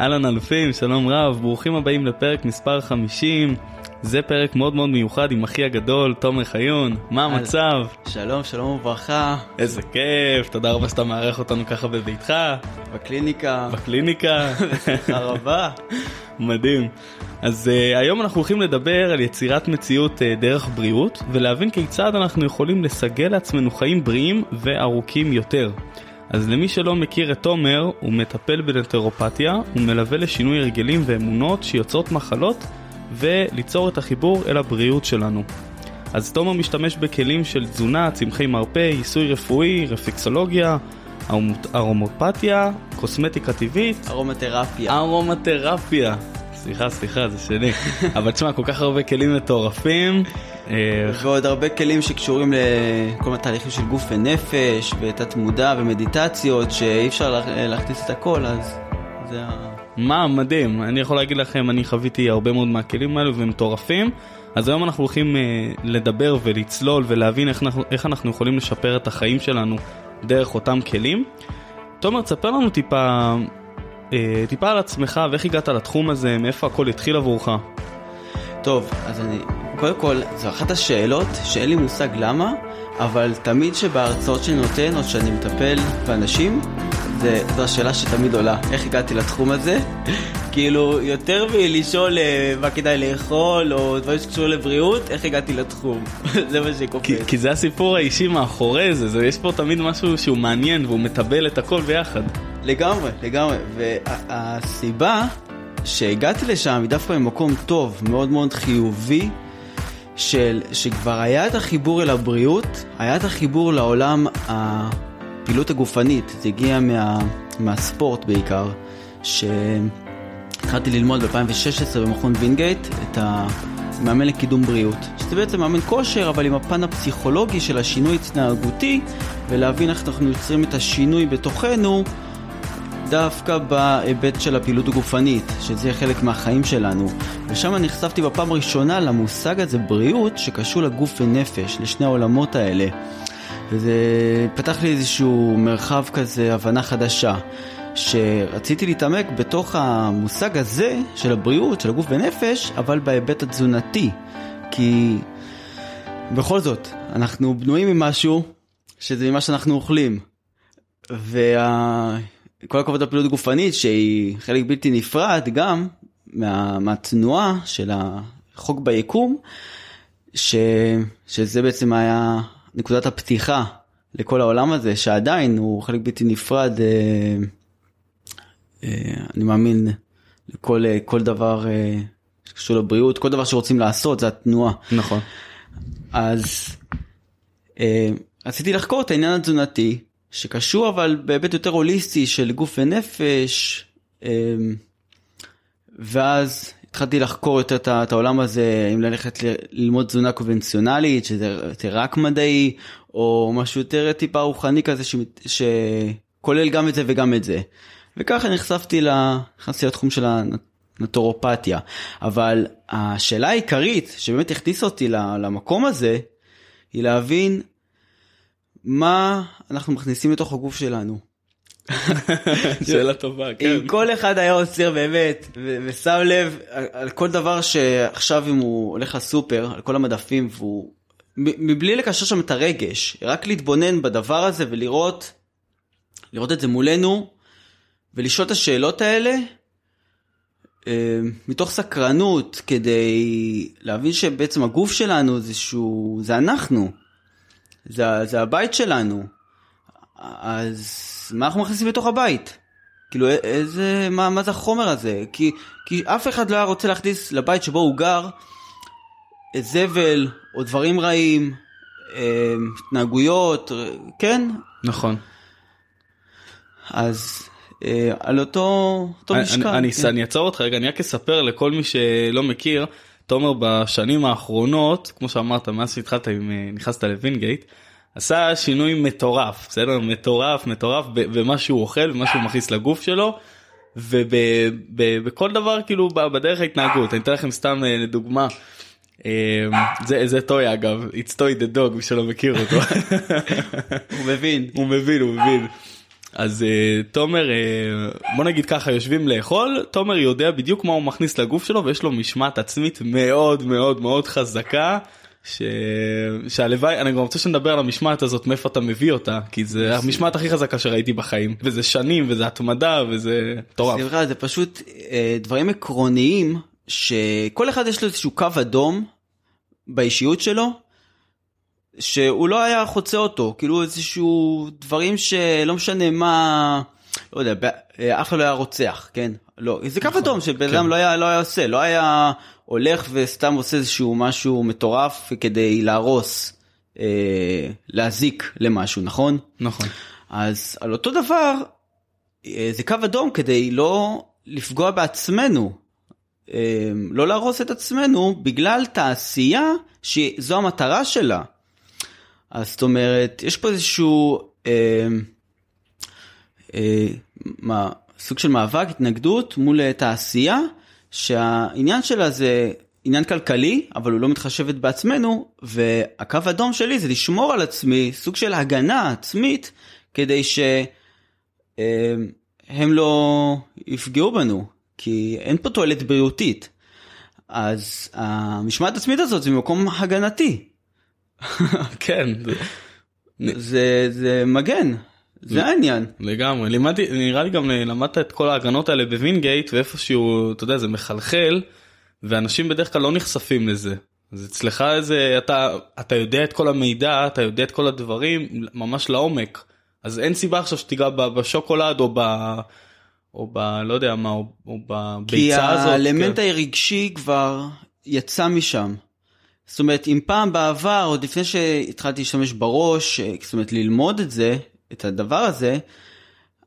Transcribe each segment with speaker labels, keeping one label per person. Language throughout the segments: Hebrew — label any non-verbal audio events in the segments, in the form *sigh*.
Speaker 1: אהלן אלופים, שלום רב, ברוכים הבאים לפרק מספר 50. זה פרק מאוד מאוד מיוחד עם אחי הגדול, תומר חיון, מה המצב?
Speaker 2: שלום, שלום וברכה.
Speaker 1: איזה כיף, תודה רבה שאתה מארח אותנו ככה בביתך.
Speaker 2: בקליניקה.
Speaker 1: בקליניקה.
Speaker 2: בשמחה רבה. *laughs*
Speaker 1: מדהים. אז uh, היום אנחנו הולכים לדבר על יצירת מציאות uh, דרך בריאות, ולהבין כיצד אנחנו יכולים לסגל לעצמנו חיים בריאים וארוכים יותר. אז למי שלא מכיר את תומר, הוא מטפל בנטרופתיה, הוא מלווה לשינוי הרגלים ואמונות שיוצרות מחלות וליצור את החיבור אל הבריאות שלנו. אז תומר משתמש בכלים של תזונה, צמחי מרפא, עיסוי רפואי, רפיקסולוגיה, ארומופתיה, קוסמטיקה טבעית.
Speaker 2: ארומתרפיה.
Speaker 1: ארומתרפיה. סליחה, סליחה, זה שלי. אבל תשמע, כל כך הרבה כלים מטורפים.
Speaker 2: אה, ועוד הרבה כלים שקשורים לכל מיני תהליכים של גוף ונפש, ותת מודע ומדיטציות, שאי אפשר להכניס את הכל, אז זה ה...
Speaker 1: מה מדהים, אני יכול להגיד לכם, אני חוויתי הרבה מאוד מהכלים האלו והם מטורפים. אז היום אנחנו הולכים uh, לדבר ולצלול ולהבין איך אנחנו, איך אנחנו יכולים לשפר את החיים שלנו דרך אותם כלים. תומר, תספר לנו טיפה, uh, טיפה על עצמך ואיך הגעת לתחום הזה, מאיפה הכל התחיל עבורך.
Speaker 2: טוב, אז אני, קודם כל, זו אחת השאלות שאין לי מושג למה, אבל תמיד שבהרצאות שאני נותן או שאני מטפל באנשים, זה, זו השאלה שתמיד עולה, איך הגעתי לתחום הזה? כאילו, יותר מלשאול אה, מה כדאי לאכול, או דברים שקשורים לבריאות, איך הגעתי לתחום? *laughs* זה מה שקופץ.
Speaker 1: כי, כי זה הסיפור האישי מאחורי זה, זה, יש פה תמיד משהו שהוא מעניין והוא מטבל את הכל ביחד.
Speaker 2: לגמרי, לגמרי, והסיבה שהגעתי לשם היא דווקא ממקום טוב, מאוד מאוד חיובי, של, שכבר היה את החיבור אל הבריאות, היה את החיבור לעולם הפעילות הגופנית, זה הגיע מה, מהספורט בעיקר, שהתחלתי ללמוד ב-2016 במכון וינגייט את המאמן לקידום בריאות, שזה בעצם מאמן כושר, אבל עם הפן הפסיכולוגי של השינוי התנהגותי, ולהבין איך אנחנו יוצרים את השינוי בתוכנו. דווקא בהיבט של הפעילות הגופנית, שזה חלק מהחיים שלנו. ושם נחשפתי בפעם הראשונה למושג הזה בריאות שקשור לגוף ונפש, לשני העולמות האלה. וזה פתח לי איזשהו מרחב כזה, הבנה חדשה. שרציתי להתעמק בתוך המושג הזה של הבריאות, של הגוף ונפש, אבל בהיבט התזונתי. כי בכל זאת, אנחנו בנויים ממשהו שזה ממה שאנחנו אוכלים. וה... כל הכבוד לפעילות גופנית שהיא חלק בלתי נפרד גם מה, מהתנועה של החוק ביקום, ש, שזה בעצם היה נקודת הפתיחה לכל העולם הזה, שעדיין הוא חלק בלתי נפרד, אה, אה, אני מאמין, לכל אה, כל דבר אה, שקשור לבריאות, כל דבר שרוצים לעשות זה התנועה.
Speaker 1: נכון.
Speaker 2: אז אה, רציתי לחקור את העניין התזונתי. שקשור אבל בהיבט יותר הוליסטי של גוף ונפש, אמ, ואז התחלתי לחקור יותר את העולם הזה, אם ללכת ללמוד תזונה קונבנציונלית, שזה יותר רק מדעי, או משהו יותר טיפה רוחני כזה, שכולל גם את זה וגם את זה. וככה נחשפתי, לתחום של הנטורופתיה. אבל השאלה העיקרית שבאמת הכניסה אותי למקום הזה, היא להבין מה אנחנו מכניסים לתוך הגוף שלנו. *laughs*
Speaker 1: שאלה טובה, כן.
Speaker 2: אם כל אחד היה עוצר באמת ושם לב על כל דבר שעכשיו אם הוא הולך לסופר, על כל המדפים והוא... מבלי לקשר שם את הרגש, רק להתבונן בדבר הזה ולראות, לראות את זה מולנו ולשאול את השאלות האלה אה, מתוך סקרנות כדי להבין שבעצם הגוף שלנו זה שהוא, זה אנחנו. זה, זה הבית שלנו. אז מה אנחנו מכניסים לתוך הבית? כאילו איזה, מה, מה זה החומר הזה? כי, כי אף אחד לא היה רוצה להכניס לבית שבו הוא גר זבל או דברים רעים, אה, התנהגויות, כן?
Speaker 1: נכון.
Speaker 2: אז אה, על אותו, אותו
Speaker 1: אני-
Speaker 2: משקל.
Speaker 1: אני,
Speaker 2: כן.
Speaker 1: אני אעצור אותך רגע, אני רק אספר לכל מי שלא מכיר, תומר בשנים האחרונות, כמו שאמרת, מאז שהתחלת אה, נכנסת לווינגייט, עשה שינוי מטורף, בסדר? מטורף, מטורף במה שהוא אוכל, במה שהוא מכניס לגוף שלו, ובכל דבר כאילו בדרך ההתנהגות. אני אתן לכם סתם אה, לדוגמה. אה, זה זה טוי אגב, it's toy the dog, מי שלא מכיר אותו. *laughs*
Speaker 2: הוא מבין.
Speaker 1: הוא מבין, הוא מבין. אז uh, תומר, uh, בוא נגיד ככה, יושבים לאכול, תומר יודע בדיוק מה הוא מכניס לגוף שלו ויש לו משמעת עצמית מאוד מאוד מאוד חזקה. ש... שהלוואי, אני גם רוצה שנדבר על המשמעת הזאת, מאיפה אתה מביא אותה, כי זה המשמעת הכי חזקה שראיתי בחיים, וזה שנים, וזה התמדה, וזה מטורף.
Speaker 2: סליחה, זה פשוט אה, דברים עקרוניים שכל אחד יש לו איזשהו קו אדום באישיות שלו שהוא לא היה חוצה אותו כאילו איזשהו דברים שלא משנה מה לא יודע ב- אה, אף אחד לא היה רוצח כן לא זה קו אדום שבן
Speaker 1: כן.
Speaker 2: אדם לא היה לא היה עושה לא היה הולך וסתם עושה איזשהו משהו מטורף כדי להרוס אה, להזיק למשהו נכון
Speaker 1: נכון.
Speaker 2: אז על אותו דבר, אה, זה קו אדום כדי לא לפגוע בעצמנו, אה, לא להרוס את עצמנו בגלל תעשייה שזו המטרה שלה. אז זאת אומרת, יש פה איזשהו אה, אה, מה, סוג של מאבק, התנגדות מול תעשייה, שהעניין שלה זה עניין כלכלי, אבל הוא לא מתחשבת בעצמנו, והקו האדום שלי זה לשמור על עצמי, סוג של הגנה עצמית, כדי שהם לא יפגעו בנו, כי אין פה תועלת בריאותית. אז המשמעת העצמית הזאת זה ממקום הגנתי,
Speaker 1: כן, זה-
Speaker 2: זה, זה מגן, זה העניין.
Speaker 1: לגמרי לימדתי נראה לי גם אה, למדת את כל ההגנות האלה בווינגייט ואיפשהו אתה יודע זה מחלחל ואנשים בדרך כלל לא נחשפים לזה. אז אצלך איזה אתה אתה יודע את כל המידע אתה יודע את כל הדברים ממש לעומק אז אין סיבה עכשיו שתיגע בשוקולד או ב... או ב... לא יודע מה או, או
Speaker 2: כי
Speaker 1: בביצה הזאת.
Speaker 2: האלמנט
Speaker 1: כן.
Speaker 2: הרגשי כבר יצא משם. זאת אומרת, אם פעם בעבר, עוד לפני שהתחלתי להשתמש בראש, אה, זאת אומרת ללמוד את זה, את הדבר הזה,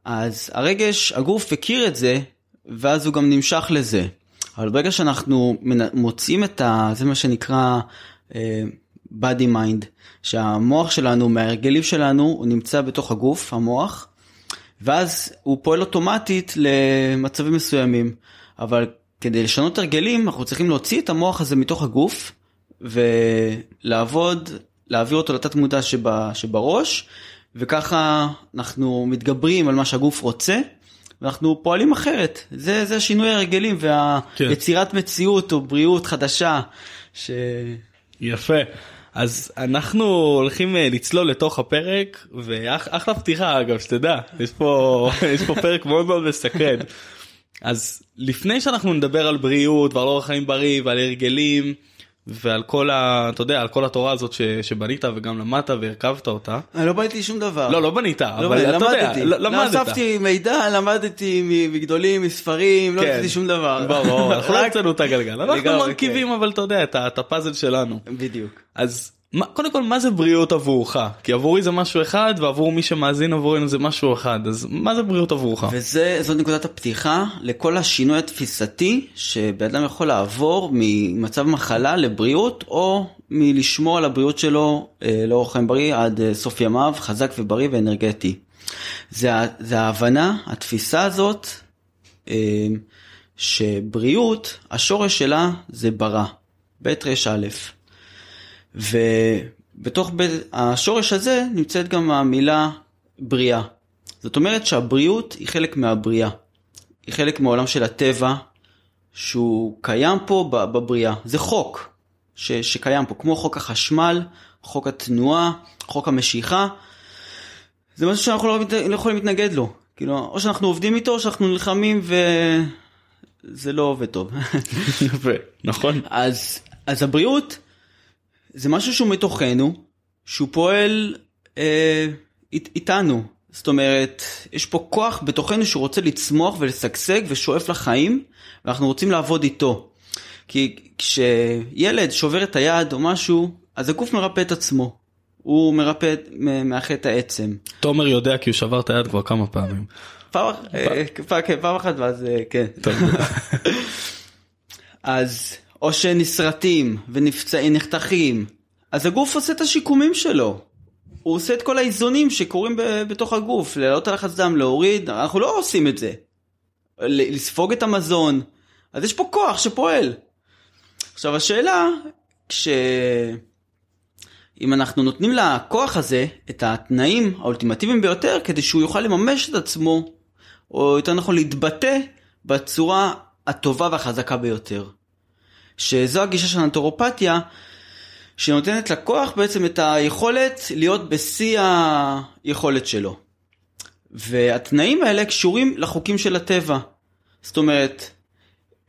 Speaker 2: אז הרגש, הגוף הכיר את זה, ואז הוא גם נמשך לזה. אבל ברגע שאנחנו מוצאים את ה... זה מה שנקרא אה, body mind, שהמוח שלנו, מההרגלים שלנו, הוא נמצא בתוך הגוף, המוח, ואז הוא פועל אוטומטית למצבים מסוימים. אבל כדי לשנות הרגלים, אנחנו צריכים להוציא את המוח הזה מתוך הגוף, ולעבוד, להעביר אותו לתת מודע שב, שבראש, וככה אנחנו מתגברים על מה שהגוף רוצה, ואנחנו פועלים אחרת. זה, זה השינוי ההרגלים והיצירת מציאות או בריאות חדשה. ש...
Speaker 1: יפה. אז אנחנו הולכים אה, לצלול לתוך הפרק ואחלה פתיחה אגב שתדע יש פה *laughs* יש פה פרק מאוד מאוד מסקרן. אז לפני שאנחנו נדבר על בריאות ועל אורח חיים בריא ועל הרגלים ועל כל ה... אתה יודע על כל התורה הזאת ש... שבנית וגם למדת והרכבת אותה.
Speaker 2: אני לא בניתי שום דבר.
Speaker 1: לא לא בנית
Speaker 2: לא,
Speaker 1: אבל אתה יודע
Speaker 2: למדתי,
Speaker 1: למדת.
Speaker 2: אספתי מידע, למדתי מגדולים, מספרים, לא
Speaker 1: כן.
Speaker 2: עשיתי שום דבר.
Speaker 1: ברור אנחנו לא המצאנו את הגלגל אנחנו מרכיבים אבל אתה יודע את הפאזל שלנו.
Speaker 2: בדיוק.
Speaker 1: אז מה, קודם כל מה זה בריאות עבורך? כי עבורי זה משהו אחד ועבור מי שמאזין עבורנו זה משהו אחד אז מה זה בריאות עבורך?
Speaker 2: וזאת נקודת הפתיחה לכל השינוי התפיסתי שבן אדם יכול לעבור ממצב מחלה לבריאות או מלשמור על הבריאות שלו אה, לאורח חיים בריא עד אה, סוף ימיו חזק ובריא ואנרגטי. זה, זה ההבנה, התפיסה הזאת אה, שבריאות השורש שלה זה ברא, ב' ר' א'. ובתוך בית, השורש הזה נמצאת גם המילה בריאה. זאת אומרת שהבריאות היא חלק מהבריאה. היא חלק מהעולם של הטבע, שהוא קיים פה ב- בבריאה. זה חוק ש, שקיים פה, כמו חוק החשמל, חוק התנועה, חוק המשיכה. זה משהו שאנחנו לא, לא יכולים להתנגד לו. כאילו, או שאנחנו עובדים איתו, או שאנחנו נלחמים וזה לא עובד טוב. *laughs*
Speaker 1: נכון?
Speaker 2: אז, אז הבריאות זה משהו שהוא מתוכנו, שהוא פועל אה, אית, איתנו. זאת אומרת, יש פה כוח בתוכנו שהוא רוצה לצמוח ולשגשג ושואף לחיים, ואנחנו רוצים לעבוד איתו. כי כשילד שובר את היד או משהו, אז הגוף מרפא את עצמו. הוא מרפא, מאחה את העצם.
Speaker 1: תומר יודע כי הוא שבר את היד כבר כמה פעמים.
Speaker 2: פעם אה, פעם- כן, פעם אחת ואז אה, כן. *laughs* אז או שנסרטים ונפצעים, נחתכים, אז הגוף עושה את השיקומים שלו. הוא עושה את כל האיזונים שקורים בתוך הגוף, להעלות הלחץ דם, להוריד, אנחנו לא עושים את זה. לספוג את המזון, אז יש פה כוח שפועל. עכשיו השאלה, כש... אם אנחנו נותנים לכוח הזה את התנאים האולטימטיביים ביותר כדי שהוא יוכל לממש את עצמו, או יותר נכון להתבטא בצורה הטובה והחזקה ביותר. שזו הגישה של הנטורופתיה, שנותנת לכוח בעצם את היכולת להיות בשיא היכולת שלו. והתנאים האלה קשורים לחוקים של הטבע. זאת אומרת,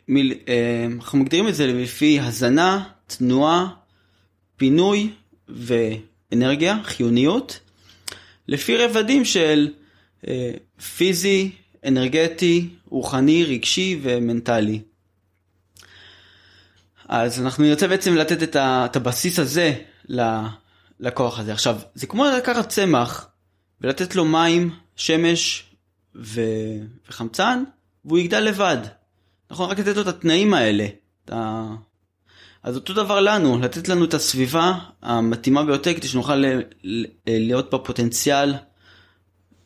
Speaker 2: מיל, אה, אנחנו מגדירים את זה לפי הזנה, תנועה, פינוי ואנרגיה, חיוניות, לפי רבדים של אה, פיזי, אנרגטי, רוחני, רגשי ומנטלי. אז אנחנו נרצה בעצם לתת את, ה, את הבסיס הזה לכוח הזה. עכשיו, זה כמו לקחת צמח ולתת לו מים, שמש ו, וחמצן, והוא יגדל לבד. נכון? רק לתת לו את התנאים האלה. את ה... אז אותו דבר לנו, לתת לנו את הסביבה המתאימה ביותר כדי שנוכל ל- ל- להיות בפוטנציאל,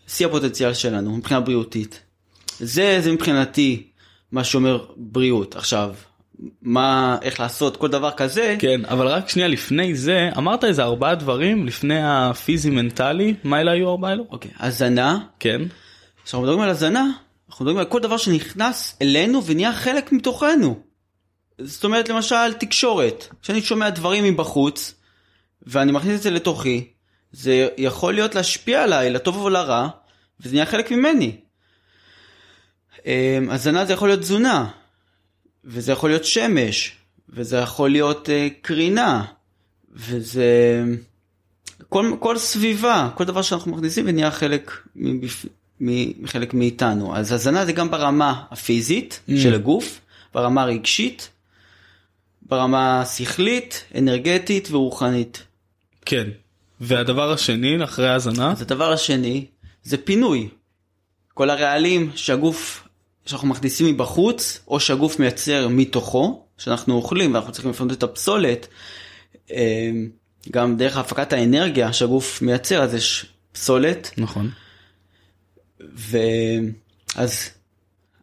Speaker 2: שיא הפוטנציאל שלנו מבחינה בריאותית. זה, זה מבחינתי מה שאומר בריאות. עכשיו, מה, איך לעשות כל דבר כזה,
Speaker 1: כן, אבל רק שנייה לפני זה, אמרת איזה ארבעה דברים לפני הפיזי-מנטלי, מה אלה היו ארבעה אלו?
Speaker 2: אוקיי, הזנה,
Speaker 1: כן.
Speaker 2: כשאנחנו מדברים על הזנה, אנחנו מדברים על כל דבר שנכנס אלינו ונהיה חלק מתוכנו. זאת אומרת למשל תקשורת, כשאני שומע דברים מבחוץ ואני מכניס את זה לתוכי, זה יכול להיות להשפיע עליי לטוב או לרע, וזה נהיה חלק ממני. אמ, הזנה זה יכול להיות תזונה, וזה יכול להיות שמש, וזה יכול להיות אה, קרינה, וזה כל, כל סביבה, כל דבר שאנחנו מכניסים ונהיה חלק מבפ... מחלק מאיתנו. אז הזנה זה גם ברמה הפיזית
Speaker 1: Mm.
Speaker 2: של הגוף, ברמה הרגשית, ברמה השכלית, אנרגטית ורוחנית.
Speaker 1: כן. והדבר השני, אחרי ההאזנה,
Speaker 2: אז הדבר השני זה פינוי. כל הרעלים שהגוף, שאנחנו מכניסים מבחוץ, או שהגוף מייצר מתוכו, שאנחנו אוכלים ואנחנו צריכים לפנות את הפסולת, אה, גם דרך הפקת האנרגיה שהגוף מייצר, אז יש פסולת,
Speaker 1: נכון.
Speaker 2: ואז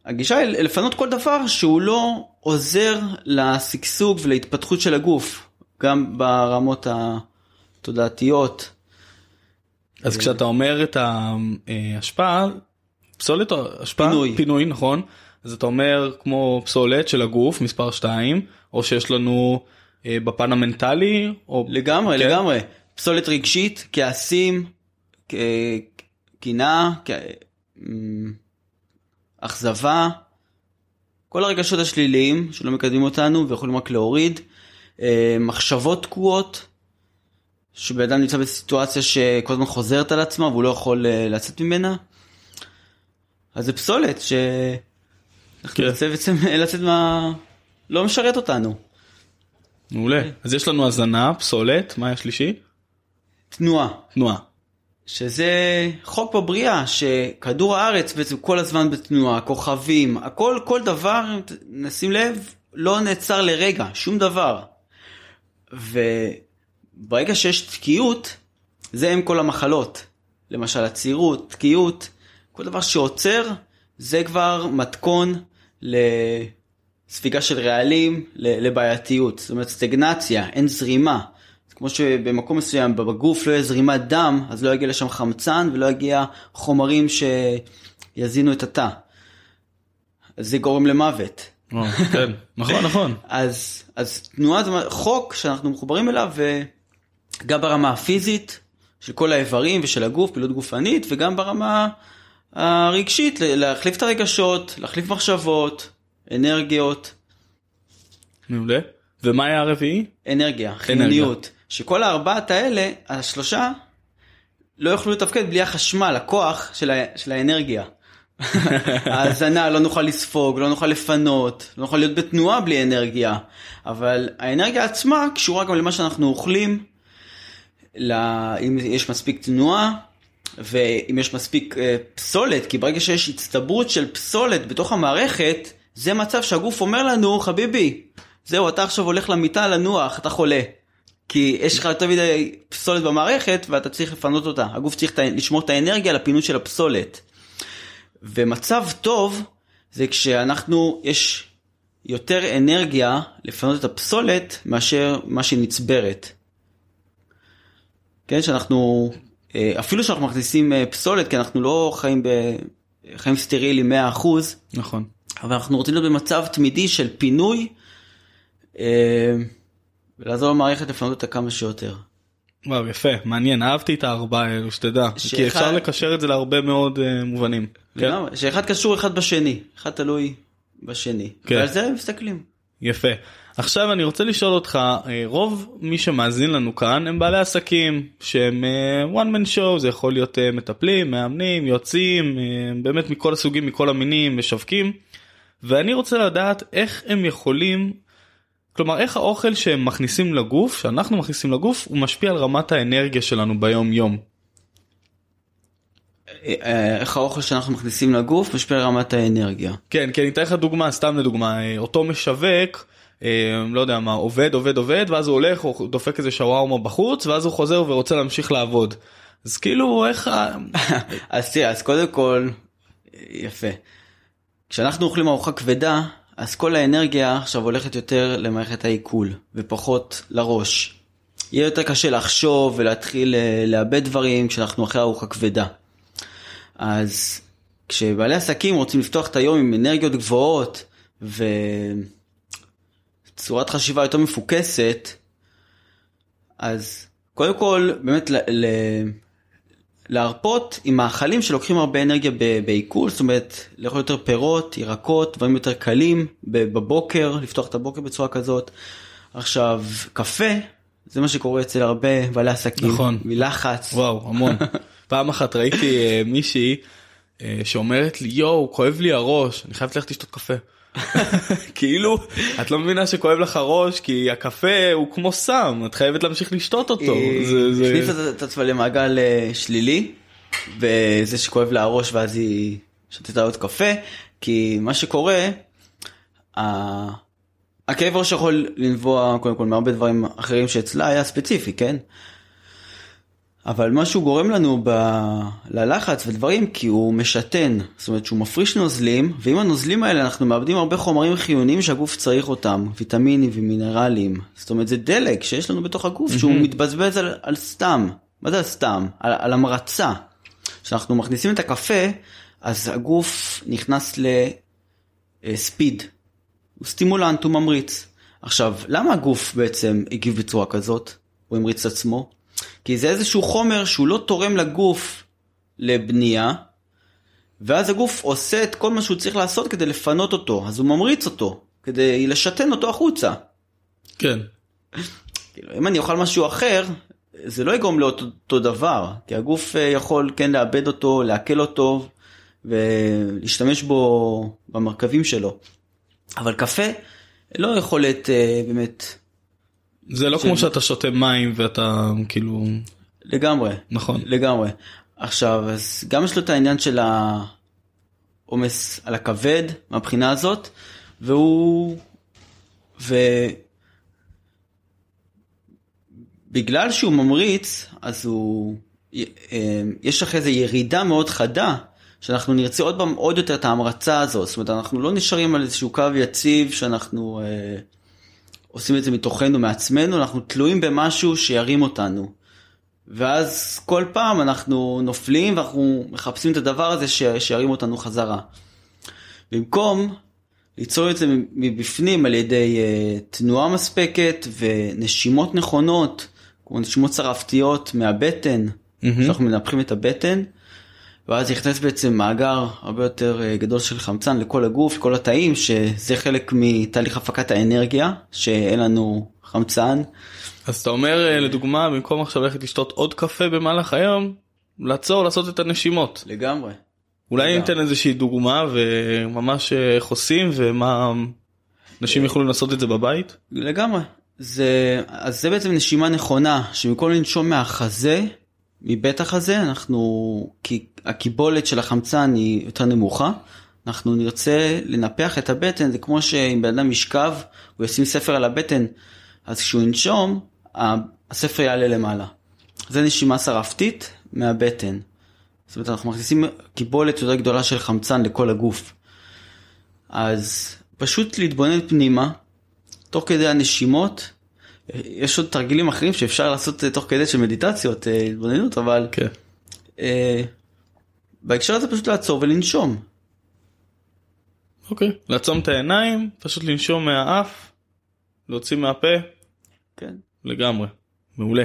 Speaker 2: הגישה היא לפנות כל דבר שהוא לא עוזר לשגשוג ולהתפתחות של הגוף, גם ברמות התודעתיות.
Speaker 1: אז כשאתה אומר את ההשפעה, פסולת או השפעה?
Speaker 2: פינוי.
Speaker 1: פינוי, נכון. אז אתה אומר כמו פסולת של הגוף, מספר 2, או שיש לנו אה, בפן המנטלי, או...
Speaker 2: לגמרי,
Speaker 1: כן.
Speaker 2: לגמרי. פסולת רגשית, כעסים, קנאה, כ- אכזבה, כל הרגשות השליליים שלא מקדמים אותנו ויכולים רק להוריד, אה, מחשבות תקועות, שבן אדם נמצא בסיטואציה שכל הזמן חוזרת על עצמה והוא לא יכול אה, לצאת ממנה. אז זה פסולת שאנחנו
Speaker 1: כן.
Speaker 2: נרצה בעצם *laughs* לצאת מה... לא משרת אותנו.
Speaker 1: מעולה. אז יש לנו הזנה, פסולת, מה השלישי?
Speaker 2: תנועה.
Speaker 1: תנועה.
Speaker 2: שזה חוק בבריאה, שכדור הארץ בעצם כל הזמן בתנועה, כוכבים, הכל, כל דבר, נשים לב, לא נעצר לרגע, שום דבר. וברגע שיש תקיעות, זה אם כל המחלות. למשל עצירות, תקיעות, כל דבר שעוצר, זה כבר מתכון לספיגה של רעלים, לבעייתיות. זאת אומרת סטגנציה, אין זרימה. כמו שבמקום מסוים בגוף לא יהיה זרימת דם, אז לא יגיע לשם חמצן ולא יגיע חומרים שיזינו את התא. אז זה גורם למוות.
Speaker 1: או, כן, *laughs* נכון, נכון.
Speaker 2: אז, אז תנועה זה חוק שאנחנו מחוברים אליו, וגם ברמה הפיזית של כל האיברים ושל הגוף, פעילות גופנית, וגם ברמה הרגשית, להחליף את הרגשות, להחליף מחשבות, אנרגיות,
Speaker 1: מעולה. ומה היה הרביעי?
Speaker 2: אנרגיה, חיוניות. שכל הארבעת האלה, השלושה, לא יוכלו לתפקד בלי החשמל, הכוח של, ה, של האנרגיה. *laughs* ההאזנה, לא נוכל לספוג, לא נוכל לפנות, לא נוכל להיות בתנועה בלי אנרגיה. אבל האנרגיה עצמה קשורה גם למה שאנחנו אוכלים, ל... אם יש מספיק תנועה, ואם יש מספיק אה, פסולת, כי ברגע שיש הצטברות של פסולת בתוך המערכת, זה מצב שהגוף אומר לנו, חביבי, זהו, אתה עכשיו הולך למיטה לנוח, אתה חולה. כי יש לך יותר מדי פסולת במערכת ואתה צריך לפנות אותה. הגוף צריך לשמור את האנרגיה לפינוי של הפסולת. ומצב טוב זה כשאנחנו, יש יותר אנרגיה לפנות את הפסולת מאשר מה שהיא נצברת. כן, שאנחנו, אפילו שאנחנו מכניסים אה, פסולת, כי אנחנו לא חיים בחיים סטריליים 100%.
Speaker 1: נכון.
Speaker 2: אבל אנחנו רוצים להיות במצב תמידי של פינוי, אה, ולעזור למערכת לפנות אותה כמה שיותר.
Speaker 1: וואו יפה מעניין אהבתי את הארבעה האלו שתדע
Speaker 2: שאחד-
Speaker 1: כי אפשר לקשר את זה להרבה מאוד uh, מובנים. כן?
Speaker 2: שאחד קשור אחד בשני, אחד תלוי בשני.
Speaker 1: כן.
Speaker 2: ועל זה מסתכלים.
Speaker 1: יפה. עכשיו אני רוצה לשאול אותך אה, רוב מי שמאזין לנו כאן הם בעלי עסקים שהם אה, one man show זה יכול להיות אה, מטפלים מאמנים יועצים אה, באמת מכל הסוגים מכל המינים משווקים ואני רוצה לדעת איך הם יכולים כלומר איך האוכל שהם מכניסים לגוף שאנחנו מכניסים לגוף הוא משפיע על רמת האנרגיה שלנו ביום יום.
Speaker 2: איך האוכל שאנחנו מכניסים לגוף משפיע על רמת האנרגיה.
Speaker 1: כן, כי אני אתן לך דוגמה, סתם לדוגמה, אה, אותו משווק, אה, לא יודע מה, עובד, עובד, עובד, ואז הוא הולך, הוא דופק איזה שווארמה בחוץ, ואז הוא חוזר ורוצה להמשיך לעבוד. אז כאילו, איך. *laughs*
Speaker 2: אז תראה, אז קודם כל, יפה. כשאנחנו אוכלים ארוחה כבדה, אז כל האנרגיה עכשיו הולכת יותר למערכת העיכול, ופחות לראש. יהיה יותר קשה לחשוב ולהתחיל אה, לאבד דברים כשאנחנו אחרי ארוחה כבדה. אז כשבעלי עסקים רוצים לפתוח את היום עם אנרגיות גבוהות וצורת חשיבה יותר מפוקסת, אז קודם כל באמת ל- ל- להרפות עם מאכלים שלוקחים הרבה אנרגיה בעיכול, זאת אומרת לאכול יותר פירות, ירקות, דברים יותר קלים בבוקר, לפתוח את הבוקר בצורה כזאת. עכשיו, קפה, זה מה שקורה אצל הרבה בעלי עסקים,
Speaker 1: נכון.
Speaker 2: מלחץ.
Speaker 1: וואו, המון. *laughs* פעם אחת ראיתי אה, מישהי אה, שאומרת לי, יואו, כואב לי הראש, אני חייבת ללכת לשתות קפה. *laughs* כאילו, את לא מבינה שכואב לך הראש, כי הקפה הוא כמו סם, את חייבת להמשיך לשתות אותו.
Speaker 2: הכניסה את- עצמה למעגל אה, שלילי, וזה שכואב לה הראש ואז היא שתתה עוד קפה, כי מה שקורה, הכאב ראש יכול לנבוע קודם כל מהרבה דברים אחרים שאצלה היה ספציפי, כן? אבל מה שהוא גורם לנו ב... ללחץ ודברים כי הוא משתן, זאת אומרת שהוא מפריש נוזלים, ועם הנוזלים האלה אנחנו מאבדים הרבה חומרים חיוניים שהגוף צריך אותם, ויטמינים ומינרלים, זאת אומרת זה דלק שיש לנו בתוך הגוף שהוא מתבזבז על, על סתם, מה זה סתם? על, על המרצה. כשאנחנו מכניסים את הקפה, אז הגוף נכנס לספיד, הוא סטימולנט, הוא ממריץ. עכשיו, למה הגוף בעצם הגיב בצורה כזאת? הוא המריץ את עצמו? כי זה איזשהו חומר שהוא לא תורם לגוף לבנייה, ואז הגוף עושה את כל מה שהוא צריך לעשות כדי לפנות אותו, אז הוא ממריץ אותו, כדי לשתן אותו החוצה.
Speaker 1: כן.
Speaker 2: כאילו, אם אני אוכל משהו אחר, זה לא יגרום לאותו אותו דבר, כי הגוף אה, יכול כן לאבד אותו, לעכל אותו, ולהשתמש בו במרכבים שלו. אבל קפה, לא יכולת אה, באמת,
Speaker 1: זה לא
Speaker 2: של-
Speaker 1: כמו שאתה שותה מים ואתה כאילו,
Speaker 2: לגמרי.
Speaker 1: נכון.
Speaker 2: לגמרי. עכשיו, אז גם יש לו את העניין של העומס על הכבד מהבחינה הזאת, והוא... ו... בגלל שהוא ממריץ, אז הוא... אה, יש אחרי זה ירידה מאוד חדה, שאנחנו נרצה עוד פעם עוד יותר את ההמרצה הזאת. זאת אומרת, אנחנו לא נשארים על איזשהו קו יציב שאנחנו אה, עושים את זה מתוכנו, מעצמנו, אנחנו תלויים במשהו שירים אותנו. ואז כל פעם אנחנו נופלים ואנחנו מחפשים את הדבר הזה ש- שירים אותנו חזרה. במקום ליצור את זה מבפנים על ידי uh, תנועה מספקת ונשימות נכונות, כמו נשימות שרפתיות מהבטן,
Speaker 1: מהמם.
Speaker 2: שאנחנו מנפחים את הבטן, ואז נכנס בעצם מאגר הרבה יותר uh, גדול של חמצן לכל הגוף, לכל התאים, שזה חלק מתהליך הפקת האנרגיה, שאין לנו חמצן.
Speaker 1: אז אתה אומר אה, לדוגמה במקום עכשיו ללכת לשתות עוד קפה במהלך היום, לעצור לעשות את הנשימות.
Speaker 2: לגמרי.
Speaker 1: אולי. ניתן איזושהי דוגמה וממש אה, איך עושים ומה אנשים יכולים לעשות את זה בבית?
Speaker 2: לגמרי. זה, אז זה בעצם נשימה נכונה, שבמקום לנשום מהחזה, מבטח הזה, אנחנו, כי הקיבולת של החמצן היא יותר נמוכה, אנחנו נרצה לנפח את הבטן, זה כמו שאם בן אדם ישכב, הוא ישים ספר על הבטן, אז כשהוא ינשום, הספר יעלה למעלה. זה נשימה שרפתית מהבטן. זאת אומרת, אנחנו מכניסים קיבולת יותר גדולה של חמצן לכל הגוף. אז פשוט להתבונן פנימה, תוך כדי הנשימות, יש עוד תרגילים אחרים שאפשר לעשות תוך כדי של מדיטציות, אה, התבוננות, אבל
Speaker 1: כן.
Speaker 2: אה, בהקשר הזה פשוט לעצור ולנשום.
Speaker 1: אוקיי. לעצום את העיניים, פשוט לנשום מהאף, להוציא מהפה,
Speaker 2: כן.
Speaker 1: לגמרי. מעולה.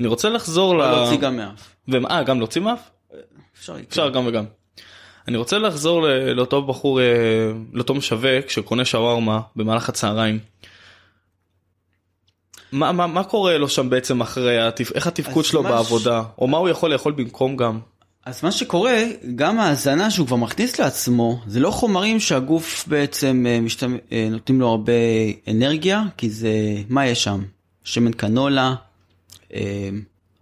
Speaker 1: אני רוצה לחזור ל...
Speaker 2: להוציא גם מאף.
Speaker 1: ומה, אה, גם להוציא מאף?
Speaker 2: אפשר,
Speaker 1: אפשר גם וגם. אני רוצה לחזור לאותו בחור, אה, לאותו משווק שקונה שווארמה במהלך הצהריים. מה, מה, מה קורה לו שם בעצם אחרי. איך התפקוד שלו
Speaker 2: מה ש-
Speaker 1: בעבודה? או מה הוא יכול לאכול במקום גם?
Speaker 2: אז מה שקורה, גם ההזנה שהוא כבר מכניס לעצמו, זה לא חומרים שהגוף בעצם אה, משתמ... אה, נותנים לו הרבה אנרגיה, כי זה, מה יש שם? שמן קנולה, אה,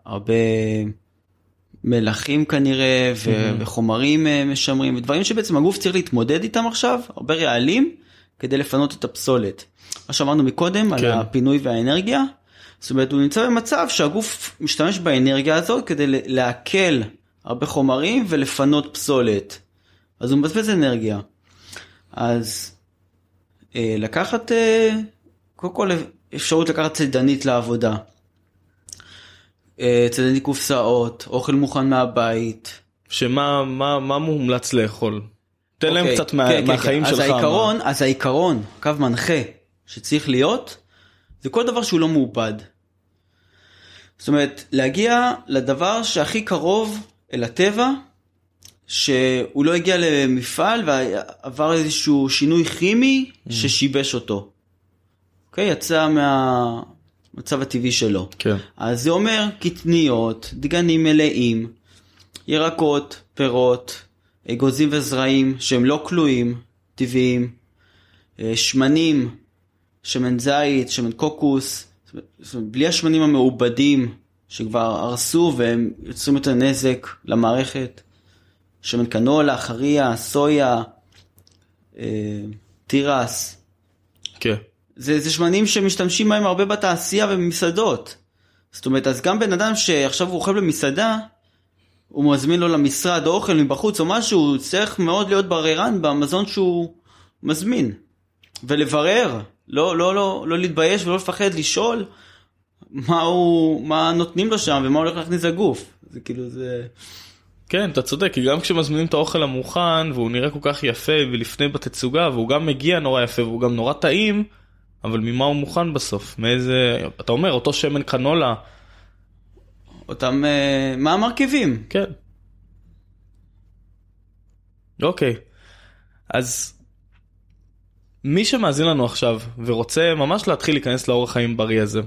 Speaker 2: הרבה מלחים כנראה, ו... וחומרים אה, משמרים, דברים שבעצם הגוף צריך להתמודד איתם עכשיו, הרבה רעלים, כדי לפנות את הפסולת. מה שאמרנו מקודם על
Speaker 1: כן.
Speaker 2: הפינוי והאנרגיה, זאת אומרת הוא נמצא במצב שהגוף משתמש באנרגיה הזאת כדי לעכל הרבה חומרים ולפנות פסולת. אז הוא מבזבז אנרגיה. אז אה, לקחת, אה, קודם כל אפשרות לקחת צידנית לעבודה. אה, צידנית קופסאות, אוכל מוכן מהבית.
Speaker 1: שמה מה, מה מומלץ לאכול? תן להם
Speaker 2: אוקיי,
Speaker 1: קצת
Speaker 2: כן, כן,
Speaker 1: מהחיים
Speaker 2: כן.
Speaker 1: שלך.
Speaker 2: אז העיקרון, אז העיקרון, קו מנחה שצריך להיות, זה כל דבר שהוא לא מעובד. זאת אומרת, להגיע לדבר שהכי קרוב אל הטבע, שהוא לא הגיע למפעל ועבר איזשהו שינוי כימי ששיבש אותו. אוקיי? יצא מהמצב הטבעי שלו.
Speaker 1: כן.
Speaker 2: אז זה אומר קטניות, דגנים מלאים, ירקות, פירות, אגוזים וזרעים שהם לא כלואים, טבעיים, אה, שמנים, שמן זית, שמן קוקוס, זאת אומרת, בלי השמנים המעובדים שכבר הרסו והם יוצרים יותר נזק למערכת, שמן קנולה, חריה, סויה, אה, תירס,
Speaker 1: כן.
Speaker 2: זה, זה שמנים שמשתמשים בהם הרבה בתעשייה ובמסעדות. זאת אומרת, אז גם בן אדם שעכשיו הוא אוכל במסעדה, הוא מזמין לו למשרד אוכל מבחוץ או משהו, הוא צריך מאוד להיות בררן במזון שהוא מזמין. ולברר, לא, לא, לא, לא להתבייש ולא לפחד לשאול מה, הוא, מה נותנים לו שם ומה הולך להכניס לגוף. זה כאילו זה...
Speaker 1: כן, אתה צודק, כי גם כשמזמינים את האוכל המוכן והוא נראה כל כך יפה ולפני בתצוגה והוא גם מגיע נורא יפה והוא גם נורא טעים, אבל ממה הוא מוכן בסוף? מאיזה... אתה אומר, אותו שמן קנולה,
Speaker 2: אותם, אה, מה המרכיבים?
Speaker 1: כן. אוקיי, אז מי שמאזין לנו עכשיו ורוצה ממש להתחיל להיכנס לאורח חיים בריא הזה,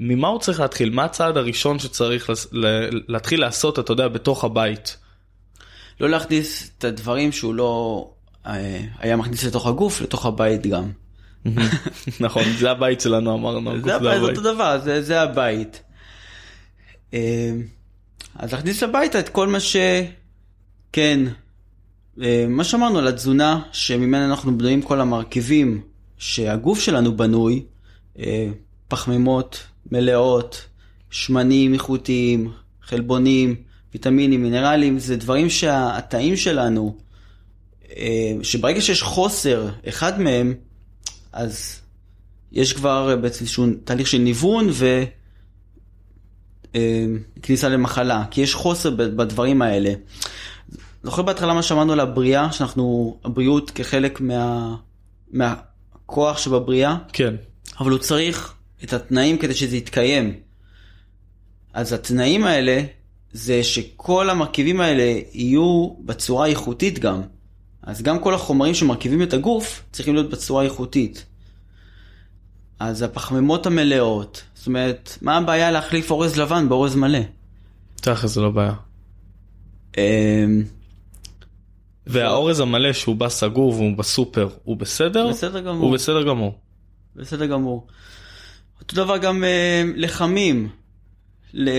Speaker 1: ממה הוא צריך להתחיל? מה הצעד הראשון שצריך לס- להתחיל לעשות, אתה יודע, בתוך הבית?
Speaker 2: לא להכניס את הדברים שהוא לא אה, היה מכניס לתוך הגוף, לתוך הבית גם. *laughs*
Speaker 1: נכון, זה הבית שלנו אמרנו.
Speaker 2: זה הבית, זה אותו דבר, זה, זה הבית. אה, אז להכניס הביתה את כל מה ש... כן, אה, מה שאמרנו על התזונה, שממנה אנחנו בנויים כל המרכיבים שהגוף שלנו בנוי, אה, פחמימות מלאות, שמנים איכותיים, חלבונים, ויטמינים, מינרלים, זה דברים שהתאים שלנו, שברגע שיש חוסר אחד מהם, אז יש כבר בעצם איזשהו תהליך של ניוון וכניסה למחלה, כי יש חוסר בדברים האלה. זוכר בהתחלה מה שאמרנו על הבריאה, שאנחנו, הבריאות כחלק מה, מהכוח שבבריאה,
Speaker 1: כן,
Speaker 2: אבל הוא צריך את התנאים כדי שזה יתקיים. אז התנאים האלה זה שכל המרכיבים האלה יהיו בצורה איכותית גם. אז גם כל החומרים שמרכיבים את הגוף צריכים להיות בצורה איכותית. אז הפחמימות המלאות, זאת אומרת, מה הבעיה להחליף אורז לבן באורז מלא?
Speaker 1: תכל'ס זה לא בעיה.
Speaker 2: אמ,
Speaker 1: והאורז המלא שהוא בא סגור והוא בסופר, הוא בסדר?
Speaker 2: בסדר גמור.
Speaker 1: הוא בסדר גמור.
Speaker 2: בסדר גמור. אותו דבר גם אה, לחמים,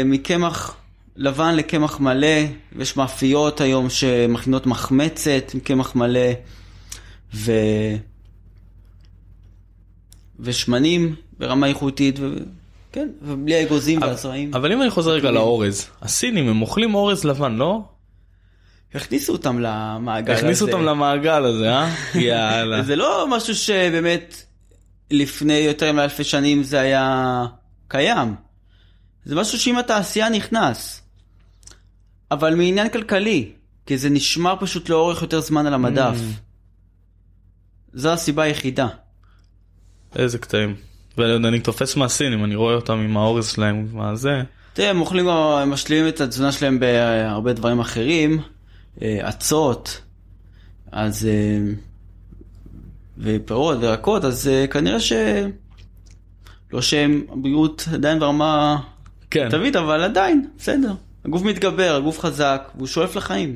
Speaker 2: מקמח לבן לקמח מלא, ויש מאפיות היום שמכינות מחמצת עם קמח מלא, ו... ושמנים ברמה איכותית, ו... כן, ובלי האגוזים והזרעים.
Speaker 1: אבל אם אני חוזר רגע לאורז, הסינים הם אוכלים אורז לבן, לא?
Speaker 2: הכניסו אותם למעגל הזה.
Speaker 1: הכניסו אותם למעגל הזה, אה? *laughs* יאללה.
Speaker 2: זה לא משהו שבאמת לפני יותר מאלפי שנים זה היה קיים. זה משהו שאם התעשייה נכנס. אבל מעניין כלכלי, כי זה נשמר פשוט לאורך יותר זמן על המדף.
Speaker 1: Mm.
Speaker 2: זו הסיבה היחידה.
Speaker 1: איזה קטעים. ואני תופס מהסינים, אני רואה אותם עם האורז שלהם, מה זה.
Speaker 2: תראה, הם אוכלים, הם משלימים את התזונה שלהם בהרבה דברים אחרים, אה, אצות, אז... אה, ופירות וירקות, אז אה, כנראה ש... לא שהם הבריאות עדיין ברמה
Speaker 1: כן.
Speaker 2: תווית, אבל עדיין, בסדר. הגוף מתגבר, הגוף חזק, והוא שואף לחיים.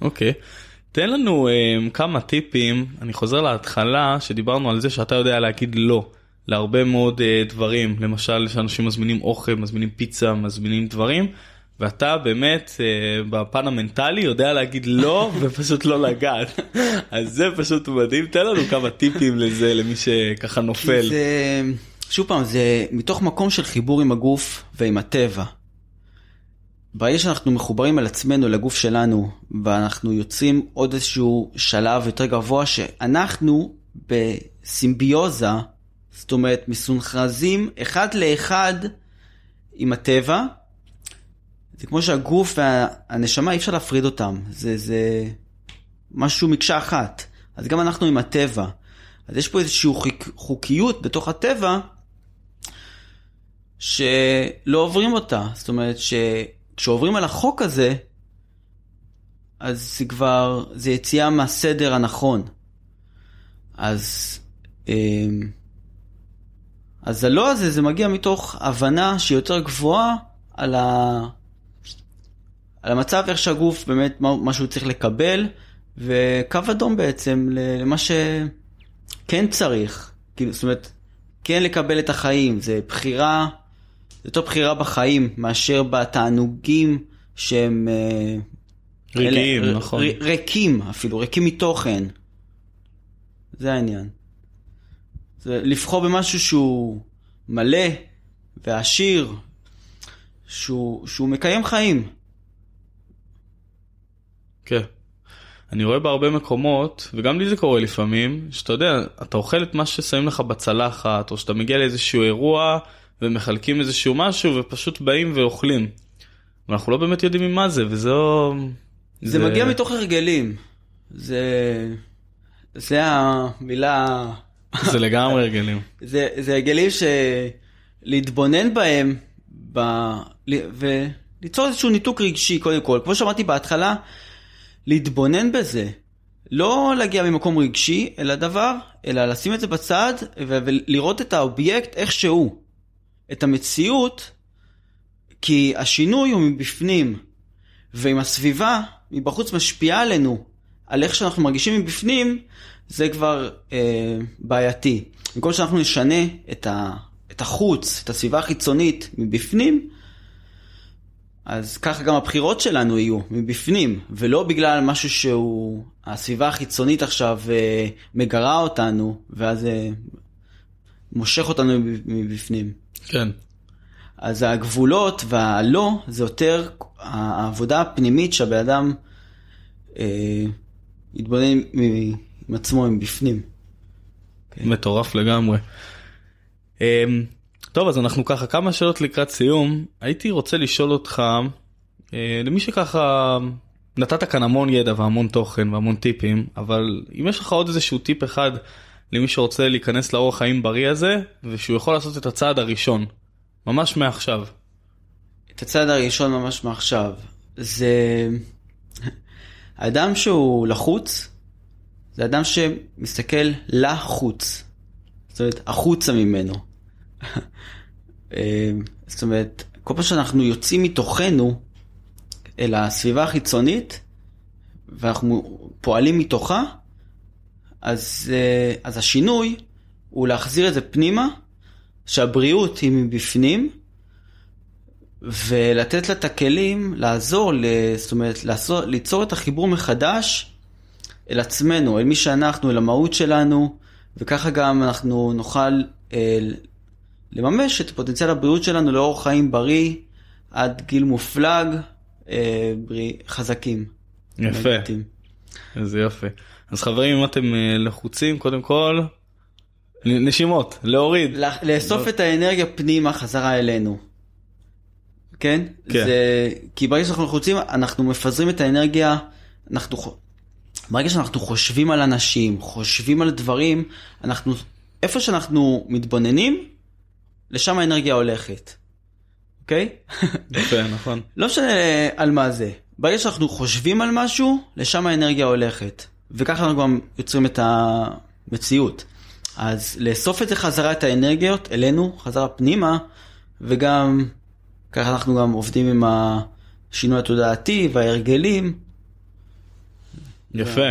Speaker 1: אוקיי. תן לנו um, כמה טיפים, אני חוזר להתחלה, שדיברנו על זה שאתה יודע להגיד לא להרבה מאוד uh, דברים, למשל שאנשים מזמינים אוכל, מזמינים פיצה, מזמינים דברים, ואתה באמת uh, בפן המנטלי יודע להגיד לא *laughs* ופשוט לא לגעת. אז זה פשוט מדהים, תן לנו כמה טיפים לזה למי שככה נופל.
Speaker 2: כי זה, שוב פעם, זה מתוך מקום של חיבור עם הגוף ועם הטבע. ברגע שאנחנו מחוברים על עצמנו, לגוף שלנו, ואנחנו יוצאים עוד איזשהו שלב יותר גבוה, שאנחנו בסימביוזה, זאת אומרת, מסונכרזים אחד לאחד עם הטבע, זה כמו שהגוף והנשמה, אי אפשר להפריד אותם. זה, זה משהו מקשה אחת. אז גם אנחנו עם הטבע. אז יש פה איזושהי חוק, חוקיות בתוך הטבע, שלא עוברים אותה. זאת אומרת שכשעוברים על החוק הזה, אז זה כבר, זה יציאה מהסדר הנכון. אז, אמ, אז הלא הזה, זה מגיע מתוך הבנה שהיא יותר גבוהה על, ה, על המצב, איך שהגוף באמת, מה, מה שהוא צריך לקבל, וקו אדום בעצם למה שכן צריך. כאילו, זאת אומרת, כן לקבל את החיים, זה בחירה, יותר בחירה בחיים מאשר בתענוגים שהם... אה,
Speaker 1: רגעיים,
Speaker 2: אלה,
Speaker 1: נכון.
Speaker 2: ר, ריקים אפילו, ריקים מתוכן. זה העניין. זה לבחור במשהו שהוא מלא ועשיר, שהוא, שהוא מקיים חיים.
Speaker 1: כן. אני רואה בהרבה מקומות, וגם לי זה קורה לפעמים, שאתה יודע, אתה אוכל את מה ששמים לך בצלחת, או שאתה מגיע לאיזשהו אירוע ומחלקים איזשהו משהו ופשוט באים ואוכלים. ואנחנו לא באמת יודעים ממה זה, וזה לא...
Speaker 2: זה, זה מגיע מתוך הרגלים. זה... זה המילה...
Speaker 1: זה לגמרי הרגלים. *laughs*
Speaker 2: זה, זה הרגלים שלהתבונן בהם ב... וליצור איזשהו ניתוק רגשי קודם כל. כמו שאמרתי בהתחלה, להתבונן בזה. לא להגיע ממקום רגשי אל הדבר, אלא לשים את זה בצד ולראות את האובייקט איך שהוא. את המציאות, כי השינוי הוא מבפנים, ואם הסביבה מבחוץ משפיעה עלינו, על איך שאנחנו מרגישים מבפנים, זה כבר אה, בעייתי. במקום שאנחנו נשנה את, ה, את החוץ, את הסביבה החיצונית מבפנים, אז ככה גם הבחירות שלנו יהיו מבפנים, ולא בגלל משהו שהוא, הסביבה החיצונית עכשיו אה, מגרה אותנו, ואז אה, מושך אותנו מבפנים.
Speaker 1: כן.
Speaker 2: אז הגבולות והלא זה יותר העבודה הפנימית שהבן אדם אה, יתבונן עם עצמו מבפנים.
Speaker 1: כן. מטורף לגמרי. אה, טוב אז אנחנו ככה כמה שאלות לקראת סיום הייתי רוצה לשאול אותך אה, למי שככה נתת כאן המון ידע והמון תוכן והמון טיפים אבל אם יש לך עוד איזשהו טיפ אחד למי שרוצה להיכנס לאורח חיים בריא הזה ושהוא יכול לעשות את הצעד הראשון ממש מעכשיו.
Speaker 2: את הצעד הראשון ממש מעכשיו זה אדם שהוא לחוץ זה אדם שמסתכל לחוץ זאת אומרת החוצה ממנו. אה, זאת אומרת, כל פעם שאנחנו יוצאים מתוכנו אל הסביבה החיצונית, ואנחנו פועלים מתוכה, אז, אה, אז השינוי הוא להחזיר את זה פנימה, שהבריאות היא מבפנים, ולתת לה את הכלים לעזור, זאת אומרת, לעזור, ליצור את החיבור מחדש אל עצמנו, אל מי שאנחנו, אל המהות שלנו, וככה גם אנחנו נוכל אה, לממש את פוטנציאל הבריאות שלנו לאורח חיים בריא עד גיל מופלג, אה, בריא, חזקים.
Speaker 1: יפה. איזה יופי. אז חברים, אם אתם אה, לחוצים, קודם כל, נשימות, להוריד.
Speaker 2: לאסוף את האנרגיה פנימה חזרה אלינו. כן?
Speaker 1: כן.
Speaker 2: זה, כי ברגע שאנחנו לחוצים, אנחנו מפזרים את האנרגיה, אנחנו, ברגע שאנחנו חושבים על אנשים, חושבים על דברים, אנחנו, איפה שאנחנו מתבוננים, לשם האנרגיה הולכת. אוקיי?
Speaker 1: יפה, *laughs* נכון.
Speaker 2: לא משנה על מה זה. ברגע שאנחנו חושבים על משהו, לשם האנרגיה הולכת. וככה אנחנו גם יוצרים את המציאות. אז לאסוף את זה חזרה, את האנרגיות, אלינו, חזרה פנימה, וגם ככה אנחנו גם עובדים עם השינוי התודעתי וההרגלים.
Speaker 1: יפה.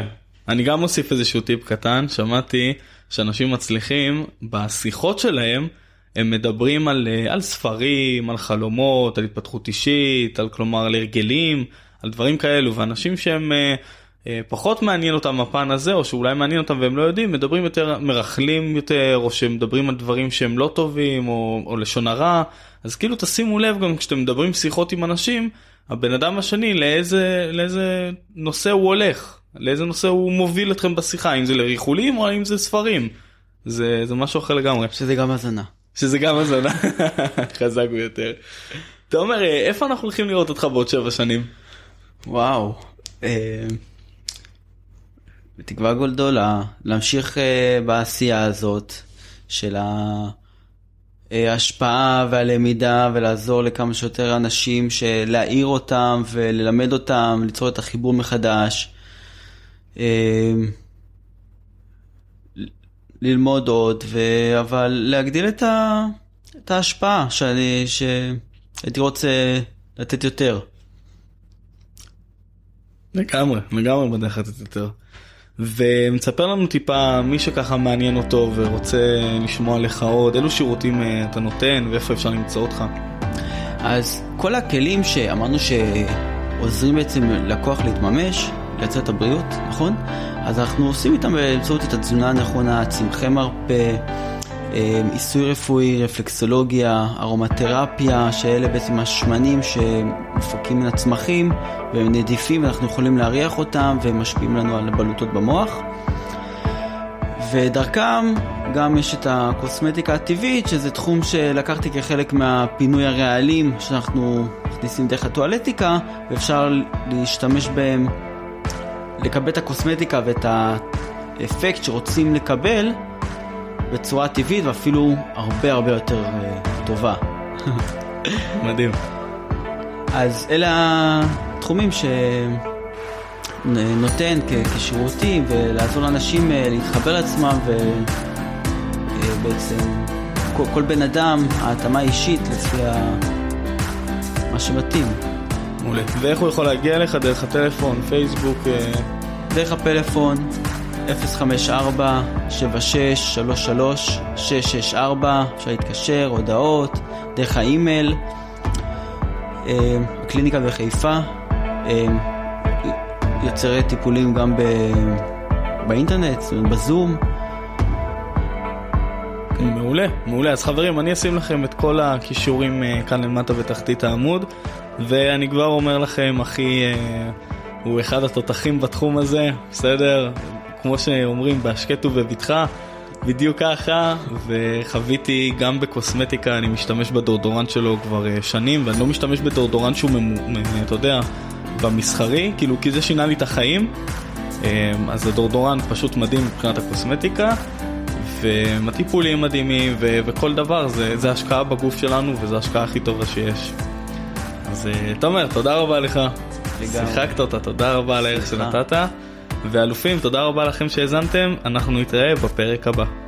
Speaker 1: אני גם מוסיף איזשהו טיפ קטן, שמעתי שאנשים מצליחים בשיחות שלהם, הם מדברים על, אה, על ספרים, על חלומות, על התפתחות אישית, על כלומר על הרגלים, על דברים כאלו, ואנשים שהם אה, פחות מעניין אותם הפן הזה, או שאולי מעניין אותם והם לא יודעים, מדברים יותר, מרכלים יותר, או שמדברים על דברים שהם לא טובים, או, או לשון הרע, אז כאילו תשימו לב גם כשאתם מדברים שיחות עם אנשים, הבן אדם השני לאיזה, לאיזה נושא הוא הולך, לאיזה נושא הוא מוביל אתכם בשיחה, אם זה לריחולים או אם זה ספרים. זה, זה משהו אחר לגמרי.
Speaker 2: שזה גם הזנה.
Speaker 1: שזה גם הזנה, *laughs* חזק ביותר. אתה אומר, איפה אנחנו הולכים לראות אותך בעוד שבע שנים?
Speaker 2: וואו. אה, בתקווה גולדולה, להמשיך אה, בעשייה הזאת של ההשפעה והלמידה ולעזור לכמה שיותר אנשים, להעיר אותם וללמד אותם, ליצור את החיבור מחדש. אה, ללמוד עוד, ו... אבל להגדיל את, ה... את ההשפעה שאני, שהייתי רוצה לתת יותר.
Speaker 1: לגמרי, לגמרי בדרך לתת יותר. ומספר לנו טיפה מי שככה מעניין אותו ורוצה לשמוע לך עוד, אילו שירותים אה, אתה נותן ואיפה אפשר למצוא אותך.
Speaker 2: אז כל הכלים שאמרנו שעוזרים בעצם לקוח להתממש, לייצר את הבריאות, נכון? אז אנחנו עושים איתם באמצעות את התזונה הנכונה, צמחי מרפא, עיסוי רפואי, רפלקסולוגיה, ארומתרפיה, שאלה בעצם השמנים שמפקים מן הצמחים והם נדיפים ואנחנו יכולים להריח אותם והם משפיעים לנו על בלוטות במוח. ודרכם גם יש את הקוסמטיקה הטבעית, שזה תחום שלקחתי כחלק מהפינוי הרעלים שאנחנו מכניסים דרך הטואלטיקה, ואפשר להשתמש בהם, לקבל את הקוסמטיקה ואת האפקט שרוצים לקבל בצורה טבעית ואפילו הרבה הרבה יותר uh, טובה.
Speaker 1: מדהים.
Speaker 2: אז אלה התחומים שנותן כשירותים ולעזור לאנשים uh, להתחבר לעצמם ובעצם uh, כל, כל בן אדם, ההתאמה האישית לפי מה שמתאים.
Speaker 1: מעולה. ואיך הוא יכול להגיע אליך? דרך הטלפון, פייסבוק?
Speaker 2: דרך הפלאפון, 054-7633-664, אפשר להתקשר, הודעות, דרך האימייל, אה, הקליניקה בחיפה, אה, יוצרי טיפולים גם ב... באינטרנט, בזום.
Speaker 1: מעולה, מעולה. אז חברים, אני אשים לכם את כל הכישורים אה, כאן למטה בתחתית העמוד, ואני כבר אומר לכם, אחי, הוא אחד התותחים בתחום הזה, בסדר? כמו שאומרים, בהשקט ובבטחה, בדיוק ככה, וחוויתי גם בקוסמטיקה, אני משתמש בדורדורנט שלו כבר אה, שנים, ואני לא משתמש בדורדורנט שהוא, ממו, אתה יודע, במסחרי, כאילו, כי זה שינה לי את החיים. אה, אז הדורדורנט פשוט מדהים מבחינת הקוסמטיקה, והטיפולים מדהימים, ו- וכל דבר, זה, זה השקעה בגוף שלנו, וזו ההשקעה הכי טובה שיש. אז אה, תומר, תודה רבה לך. שיחקת אותה, תודה רבה על הערך שנתת. ואלופים, תודה רבה לכם שהאזנתם, אנחנו נתראה בפרק הבא.